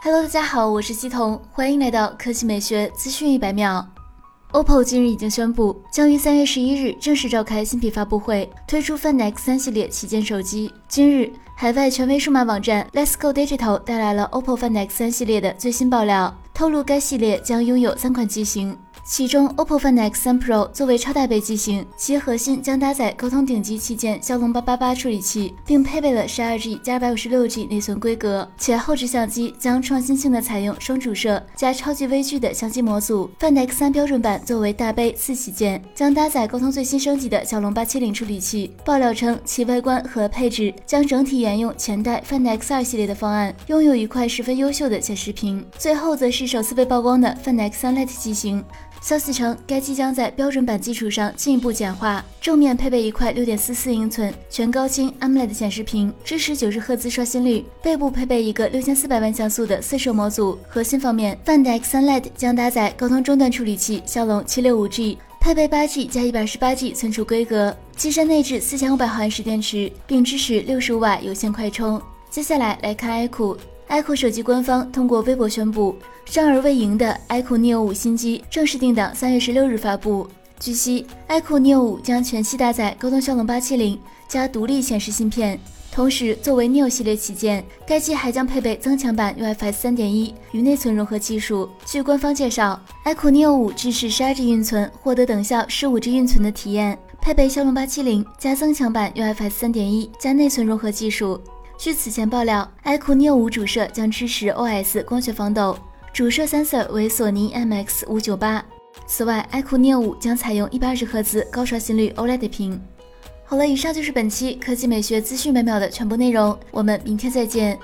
Hello，大家好，我是西彤，欢迎来到科技美学资讯一百秒。OPPO 今日已经宣布，将于三月十一日正式召开新品发布会，推出 Find X 三系列旗舰手机。今日，海外权威数码网站 Let's Go Digital 带来了 OPPO Find X 三系列的最新爆料，透露该系列将拥有三款机型。其中，OPPO Find X3 Pro 作为超大杯机型，其核心将搭载高通顶级旗舰骁龙八八八处理器，并配备了 12G 加2 5 6 G 内存规格，且后置相机将创新性的采用双主摄加超级微距的相机模组。Find X3 标准版作为大杯四旗舰，将搭载高通最新升级的骁龙八七零处理器。爆料称，其外观和配置将整体沿用前代 Find X2 系列的方案，拥有一块十分优秀的显示屏。最后则是首次被曝光的 Find X3 Lite 机型。消息称，该机将在标准版基础上进一步简化，正面配备一块六点四四英寸全高清 AMOLED 显示屏，支持九十赫兹刷新率，背部配备一个六千四百万像素的四摄模组。核心方面，Find X3 Lite 将搭载高通中段处理器骁龙七六五 G，配备八 G 加一百二十八 G 存储规格，机身内置四千五百毫安时电池，并支持六十五瓦有线快充。接下来来看 iQOO。iQOO 手机官方通过微博宣布，生而未赢的 iQOO Neo 5新机正式定档三月十六日发布。据悉，iQOO Neo 5将全系搭载高通骁龙八七零加独立显示芯片，同时作为 Neo 系列旗舰，该机还将配备增强版 UFS 三点一与内存融合技术。据官方介绍，iQOO Neo 5支持十二 G 运存，获得等效十五 G 运存的体验，配备骁龙八七零加增强版 UFS 三点一加内存融合技术。据此前爆料，iQOO Neo 5主摄将支持 OS 光学防抖，主摄 sensor 为索尼 MX 五九八。此外，iQOO Neo 5将采用一百二十赫兹高刷新率 OLED 屏。好了，以上就是本期科技美学资讯每秒的全部内容，我们明天再见。